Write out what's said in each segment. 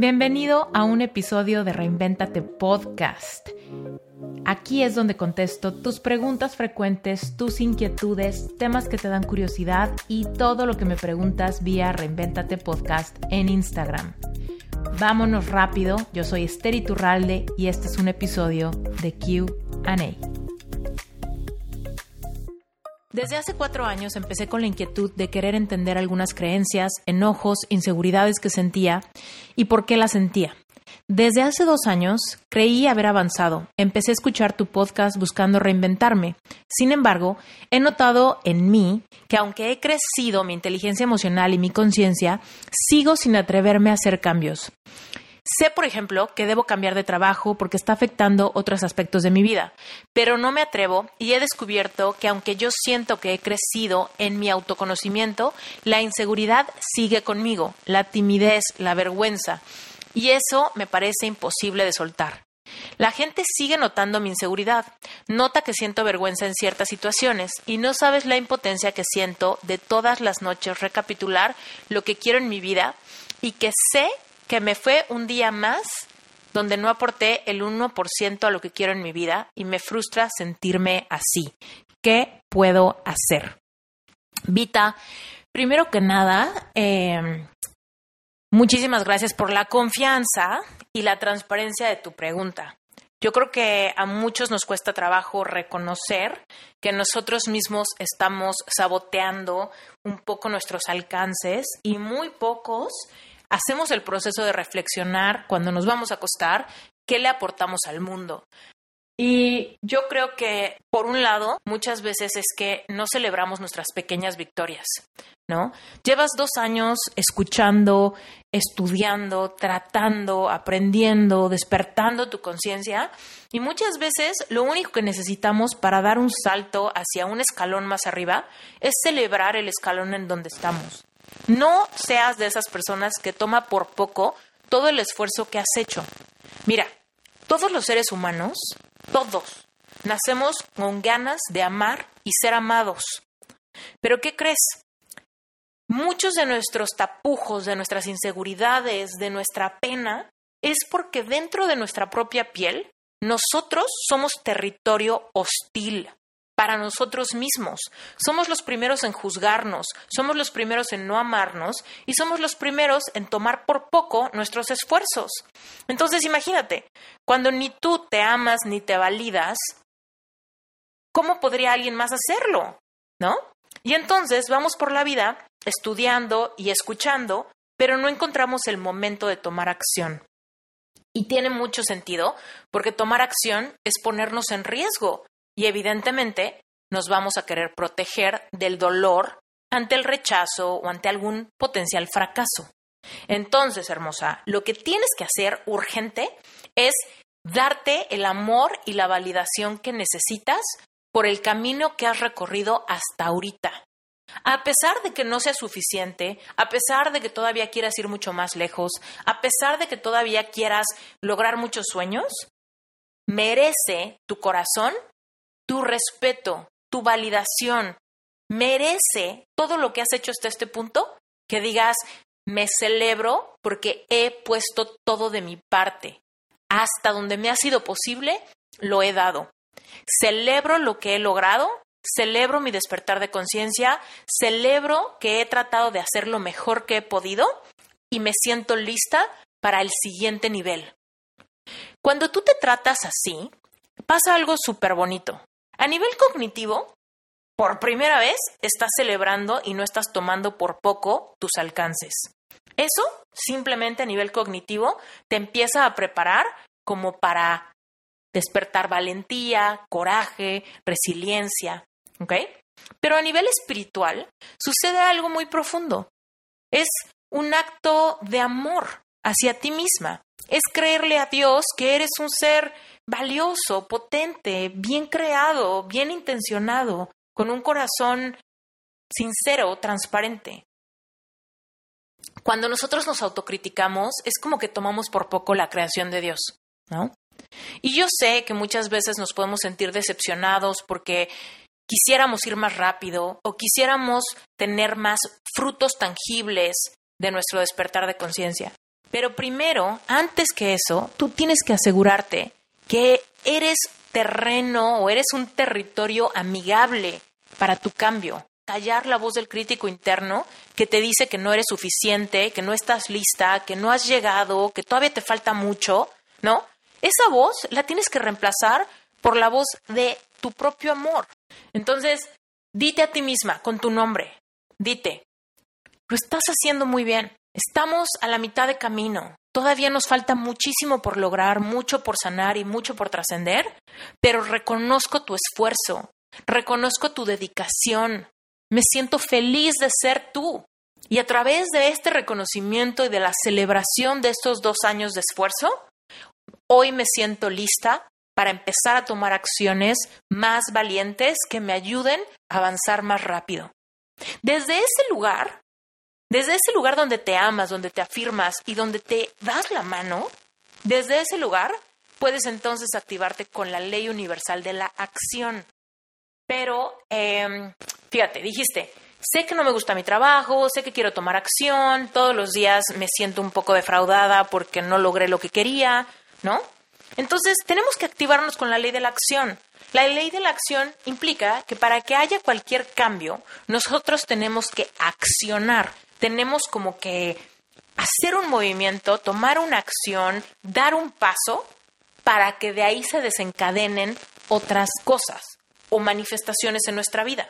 Bienvenido a un episodio de Reinventate Podcast. Aquí es donde contesto tus preguntas frecuentes, tus inquietudes, temas que te dan curiosidad y todo lo que me preguntas vía Reinventate Podcast en Instagram. Vámonos rápido, yo soy Esther Iturralde y este es un episodio de QA. Desde hace cuatro años empecé con la inquietud de querer entender algunas creencias, enojos, inseguridades que sentía y por qué las sentía. Desde hace dos años creí haber avanzado. Empecé a escuchar tu podcast buscando reinventarme. Sin embargo, he notado en mí que aunque he crecido mi inteligencia emocional y mi conciencia, sigo sin atreverme a hacer cambios. Sé, por ejemplo, que debo cambiar de trabajo porque está afectando otros aspectos de mi vida, pero no me atrevo y he descubierto que aunque yo siento que he crecido en mi autoconocimiento, la inseguridad sigue conmigo, la timidez, la vergüenza, y eso me parece imposible de soltar. La gente sigue notando mi inseguridad, nota que siento vergüenza en ciertas situaciones y no sabes la impotencia que siento de todas las noches recapitular lo que quiero en mi vida y que sé que me fue un día más donde no aporté el 1% a lo que quiero en mi vida y me frustra sentirme así. ¿Qué puedo hacer? Vita, primero que nada, em, muchísimas gracias por la confianza y la transparencia de tu pregunta. Yo creo que a muchos nos cuesta trabajo reconocer que nosotros mismos estamos saboteando un poco nuestros alcances y muy pocos hacemos el proceso de reflexionar cuando nos vamos a acostar, qué le aportamos al mundo. Y yo creo que, por un lado, muchas veces es que no celebramos nuestras pequeñas victorias, ¿no? Llevas dos años escuchando, estudiando, tratando, aprendiendo, despertando tu conciencia y muchas veces lo único que necesitamos para dar un salto hacia un escalón más arriba es celebrar el escalón en donde estamos. No seas de esas personas que toma por poco todo el esfuerzo que has hecho. Mira, todos los seres humanos, todos, nacemos con ganas de amar y ser amados. Pero ¿qué crees? Muchos de nuestros tapujos, de nuestras inseguridades, de nuestra pena, es porque dentro de nuestra propia piel nosotros somos territorio hostil para nosotros mismos. Somos los primeros en juzgarnos, somos los primeros en no amarnos y somos los primeros en tomar por poco nuestros esfuerzos. Entonces imagínate, cuando ni tú te amas ni te validas, ¿cómo podría alguien más hacerlo? ¿No? Y entonces vamos por la vida estudiando y escuchando, pero no encontramos el momento de tomar acción. Y tiene mucho sentido, porque tomar acción es ponernos en riesgo, y evidentemente nos vamos a querer proteger del dolor ante el rechazo o ante algún potencial fracaso. Entonces, hermosa, lo que tienes que hacer urgente es darte el amor y la validación que necesitas por el camino que has recorrido hasta ahorita. A pesar de que no sea suficiente, a pesar de que todavía quieras ir mucho más lejos, a pesar de que todavía quieras lograr muchos sueños, merece tu corazón tu respeto, tu validación, merece todo lo que has hecho hasta este punto, que digas, me celebro porque he puesto todo de mi parte. Hasta donde me ha sido posible, lo he dado. Celebro lo que he logrado, celebro mi despertar de conciencia, celebro que he tratado de hacer lo mejor que he podido y me siento lista para el siguiente nivel. Cuando tú te tratas así, pasa algo súper bonito. A nivel cognitivo, por primera vez estás celebrando y no estás tomando por poco tus alcances. Eso, simplemente a nivel cognitivo, te empieza a preparar como para despertar valentía, coraje, resiliencia. ¿Ok? Pero a nivel espiritual sucede algo muy profundo. Es un acto de amor hacia ti misma. Es creerle a Dios que eres un ser valioso, potente, bien creado, bien intencionado, con un corazón sincero, transparente. Cuando nosotros nos autocriticamos, es como que tomamos por poco la creación de Dios, ¿no? Y yo sé que muchas veces nos podemos sentir decepcionados porque quisiéramos ir más rápido o quisiéramos tener más frutos tangibles de nuestro despertar de conciencia. Pero primero, antes que eso, tú tienes que asegurarte que eres terreno o eres un territorio amigable para tu cambio. Callar la voz del crítico interno que te dice que no eres suficiente, que no estás lista, que no has llegado, que todavía te falta mucho, ¿no? Esa voz la tienes que reemplazar por la voz de tu propio amor. Entonces, dite a ti misma con tu nombre, dite, lo estás haciendo muy bien, estamos a la mitad de camino, todavía nos falta muchísimo por lograr, mucho por sanar y mucho por trascender, pero reconozco tu esfuerzo, reconozco tu dedicación, me siento feliz de ser tú. Y a través de este reconocimiento y de la celebración de estos dos años de esfuerzo, hoy me siento lista para empezar a tomar acciones más valientes que me ayuden a avanzar más rápido. Desde ese lugar, desde ese lugar donde te amas, donde te afirmas y donde te das la mano, desde ese lugar puedes entonces activarte con la ley universal de la acción. Pero, em, fíjate, dijiste, sé que no me gusta mi trabajo, sé que quiero tomar acción, todos los días me siento un poco defraudada porque no logré lo que quería, ¿no? Entonces, tenemos que activarnos con la ley de la acción. La ley de la acción implica que para que haya cualquier cambio, nosotros tenemos que accionar, tenemos como que hacer un movimiento, tomar una acción, dar un paso para que de ahí se desencadenen otras cosas o manifestaciones en nuestra vida.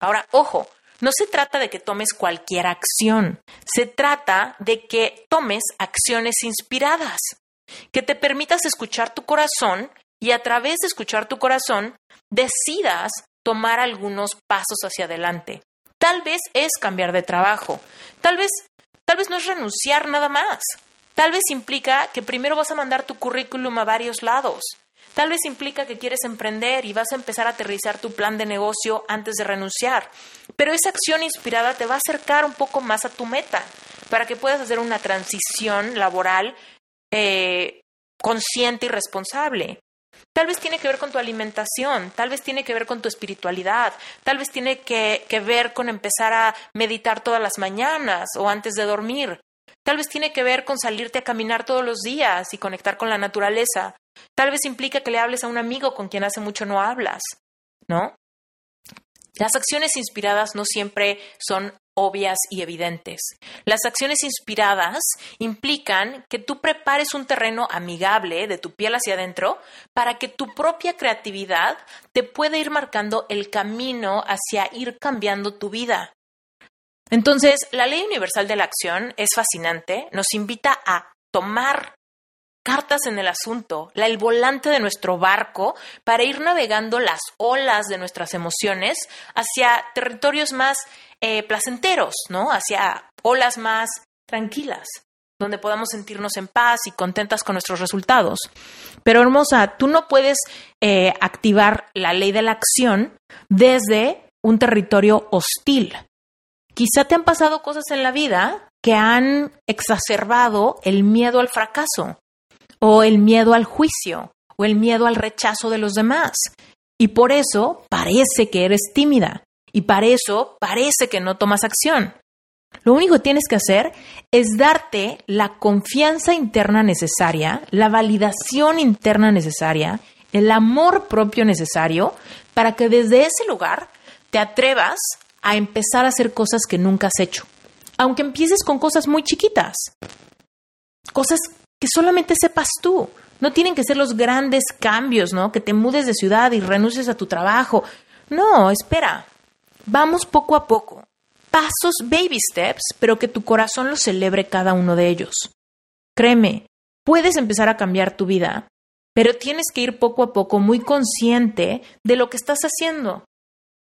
Ahora, ojo, no se trata de que tomes cualquier acción, se trata de que tomes acciones inspiradas que te permitas escuchar tu corazón y a través de escuchar tu corazón decidas tomar algunos pasos hacia adelante. Tal vez es cambiar de trabajo, tal vez tal vez no es renunciar nada más. Tal vez implica que primero vas a mandar tu currículum a varios lados. Tal vez implica que quieres emprender y vas a empezar a aterrizar tu plan de negocio antes de renunciar. Pero esa acción inspirada te va a acercar un poco más a tu meta para que puedas hacer una transición laboral eh, consciente y responsable. Tal vez tiene que ver con tu alimentación, tal vez tiene que ver con tu espiritualidad, tal vez tiene que, ver con empezar a meditar todas las mañanas o antes de dormir. Tal vez tiene que ver con salirte a caminar todos los días y conectar con la naturaleza. Tal vez implica que le hables a un amigo con quien hace mucho no hablas, ¿no? Las acciones inspiradas no siempre son obvias y evidentes. Las acciones inspiradas implican que tú prepares un terreno amigable de tu piel hacia adentro para que tu propia creatividad te pueda ir marcando el camino hacia ir cambiando tu vida. Entonces, la ley universal de la acción es fascinante, nos invita a tomar cartas en el asunto, la, el volante de nuestro barco para ir navegando las olas de nuestras emociones hacia territorios más eh, placenteros, ¿no? Hacia olas más tranquilas, donde podamos sentirnos en paz y contentas con nuestros resultados. Pero hermosa, tú no puedes eh, activar la ley de la acción desde un territorio hostil. Quizá te han pasado cosas en la vida que han exacerbado el miedo al fracaso o el miedo al juicio o el miedo al rechazo de los demás. Y por eso parece que eres tímida y para eso parece que no tomas acción. Lo único que tienes que hacer es darte la confianza interna necesaria, la validación interna necesaria, el amor propio necesario para que desde ese lugar te atrevas a empezar a hacer cosas que nunca has hecho. Aunque empieces con cosas muy chiquitas, cosas que solamente sepas tú. No tienen que ser los grandes cambios, ¿no? Que te mudes de ciudad y renuncies a tu trabajo. No, espera. Vamos poco a poco. Pasos, baby steps, pero que tu corazón los celebre cada uno de ellos. Créeme, puedes empezar a cambiar tu vida, pero tienes que ir poco a poco muy consciente de lo que estás haciendo.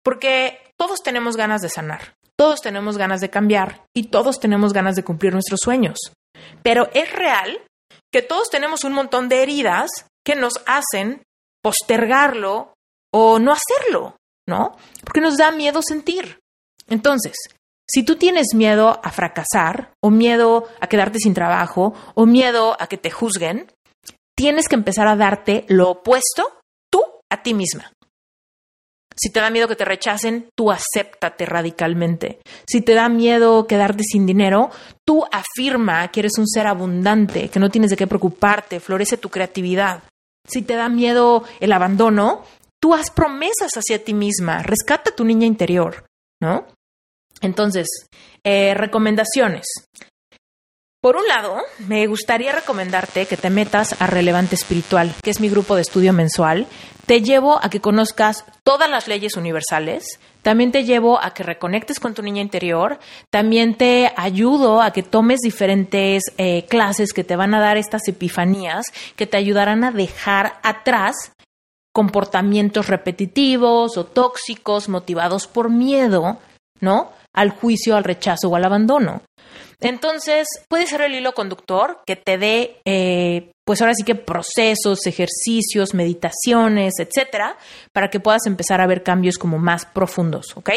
Porque todos tenemos ganas de sanar, todos tenemos ganas de cambiar y todos tenemos ganas de cumplir nuestros sueños. Pero es real que todos tenemos un montón de heridas que nos hacen postergarlo o no hacerlo, ¿no? Porque nos da miedo sentir. Entonces, si tú tienes miedo a fracasar, o miedo a quedarte sin trabajo, o miedo a que te juzguen, tienes que empezar a darte lo opuesto tú a ti misma. Si te da miedo que te rechacen, tú acéptate radicalmente. Si te da miedo quedarte sin dinero, tú afirma que eres un ser abundante, que no tienes de qué preocuparte, florece tu creatividad. Si te da miedo el abandono, tú haz promesas hacia ti misma, rescata a tu niña interior, ¿no? Entonces, eh, recomendaciones. Por un lado, me gustaría recomendarte que te metas a Relevante Espiritual, que es mi grupo de estudio mensual. Te llevo a que conozcas todas las leyes universales. También te llevo a que reconectes con tu niña interior. También te ayudo a que tomes diferentes eh, clases que te van a dar estas epifanías que te ayudarán a dejar atrás comportamientos repetitivos o tóxicos motivados por miedo, ¿no? Al juicio, al rechazo o al abandono. Entonces, puede ser el hilo conductor que te dé, eh, pues ahora sí que procesos, ejercicios, meditaciones, etcétera, para que puedas empezar a ver cambios como más profundos, ¿ok?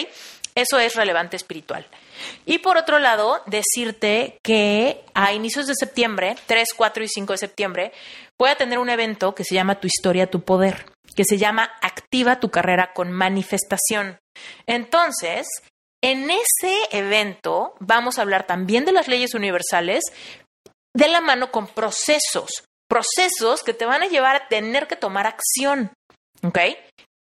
Eso es relevante espiritual. Y por otro lado, decirte que a inicios de septiembre, 3, 4 y 5 de septiembre, voy a tener un evento que se llama Tu historia, tu poder, que se llama Activa tu carrera con manifestación. Entonces, en ese evento vamos a hablar también de las leyes universales de la mano con procesos, procesos que te van a llevar a tener que tomar acción. ¿Ok?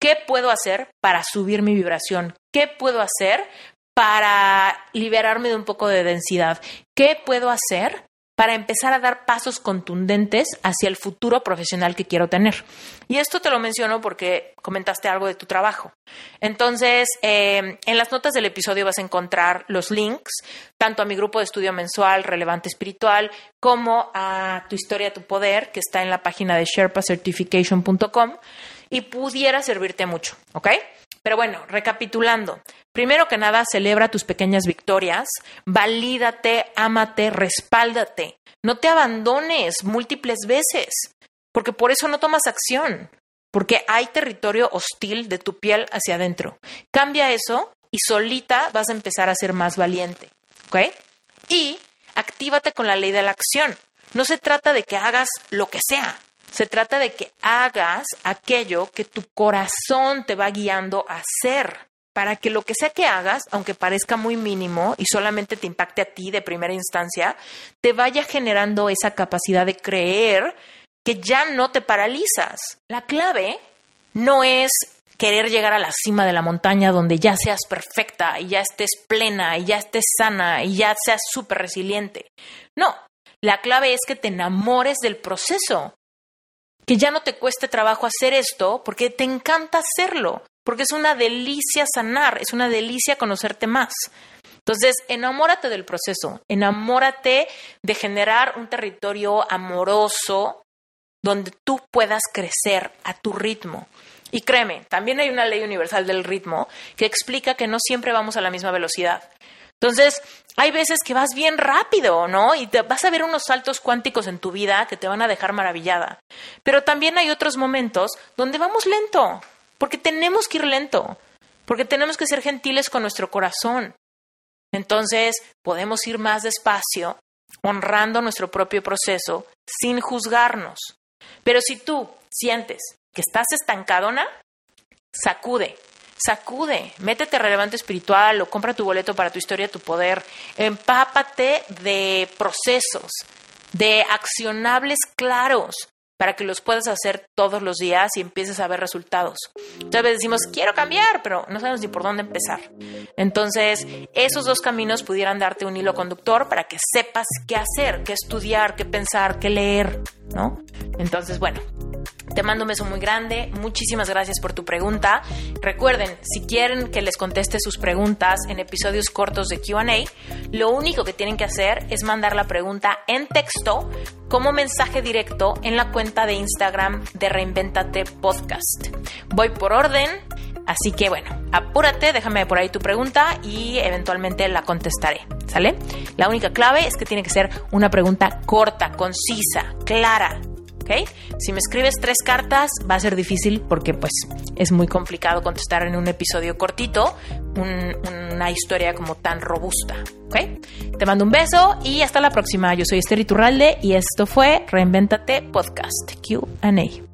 ¿Qué puedo hacer para subir mi vibración? ¿Qué puedo hacer para liberarme de un poco de densidad? ¿Qué puedo hacer para empezar a dar pasos contundentes hacia el futuro profesional que quiero tener. Y esto te lo menciono porque comentaste algo de tu trabajo. Entonces, eh, en las notas del episodio vas a encontrar los links, tanto a mi grupo de estudio mensual relevante espiritual, como a tu historia, tu poder, que está en la página de sherpacertification.com y pudiera servirte mucho, ¿ok? Pero bueno, recapitulando, primero que nada, celebra tus pequeñas victorias, valídate, ámate, respáldate, no te abandones múltiples veces, porque por eso no tomas acción, porque hay territorio hostil de tu piel hacia adentro. Cambia eso y solita vas a empezar a ser más valiente, ¿ok? Y actívate con la ley de la acción. No se trata de que hagas lo que sea, se trata de que hagas aquello que tu corazón te va guiando a hacer, para que lo que sea que hagas, aunque parezca muy mínimo y solamente te impacte a ti de primera instancia, te vaya generando esa capacidad de creer que ya no te paralizas. La clave no es querer llegar a la cima de la montaña donde ya seas perfecta y ya estés plena y ya estés sana y ya seas súper resiliente. No, la clave es que te enamores del proceso, que ya no te cueste trabajo hacer esto porque te encanta hacerlo, porque es una delicia sanar, es una delicia conocerte más. Entonces, enamórate del proceso, enamórate de generar un territorio amoroso donde tú puedas crecer a tu ritmo. Y créeme, también hay una ley universal del ritmo que explica que no siempre vamos a la misma velocidad. Entonces, hay veces que vas bien rápido, ¿no? Y te vas a ver unos saltos cuánticos en tu vida que te van a dejar maravillada. Pero también hay otros momentos donde vamos lento, porque tenemos que ir lento, porque tenemos que ser gentiles con nuestro corazón. Entonces, podemos ir más despacio, honrando nuestro propio proceso, sin juzgarnos. Pero si tú sientes que estás estancadona, sacude, sacude, métete relevante espiritual o compra tu boleto para tu historia, tu poder, empápate de procesos, de accionables claros para que los puedas hacer todos los días y empieces a ver resultados. Entonces decimos, quiero cambiar, pero no sabemos ni por dónde empezar. Entonces, esos dos caminos pudieran darte un hilo conductor para que sepas qué hacer, qué estudiar, qué pensar, qué leer, ¿no? Entonces, bueno, te mando un beso muy grande. Muchísimas gracias por tu pregunta. Recuerden, si quieren que les conteste sus preguntas en episodios cortos de QA, lo único que tienen que hacer es mandar la pregunta en texto como mensaje directo en la cuenta de Instagram de Reinventate Podcast. Voy por orden, así que bueno, apúrate, déjame por ahí tu pregunta y eventualmente la contestaré. ¿Sale? La única clave es que tiene que ser una pregunta corta, concisa, clara, si me escribes tres cartas va a ser difícil porque pues es muy complicado contestar en un episodio cortito una historia como tan robusta, Te mando un beso y hasta la próxima. Yo soy Esther Iturralde y esto fue Reinventate Podcast Q&A.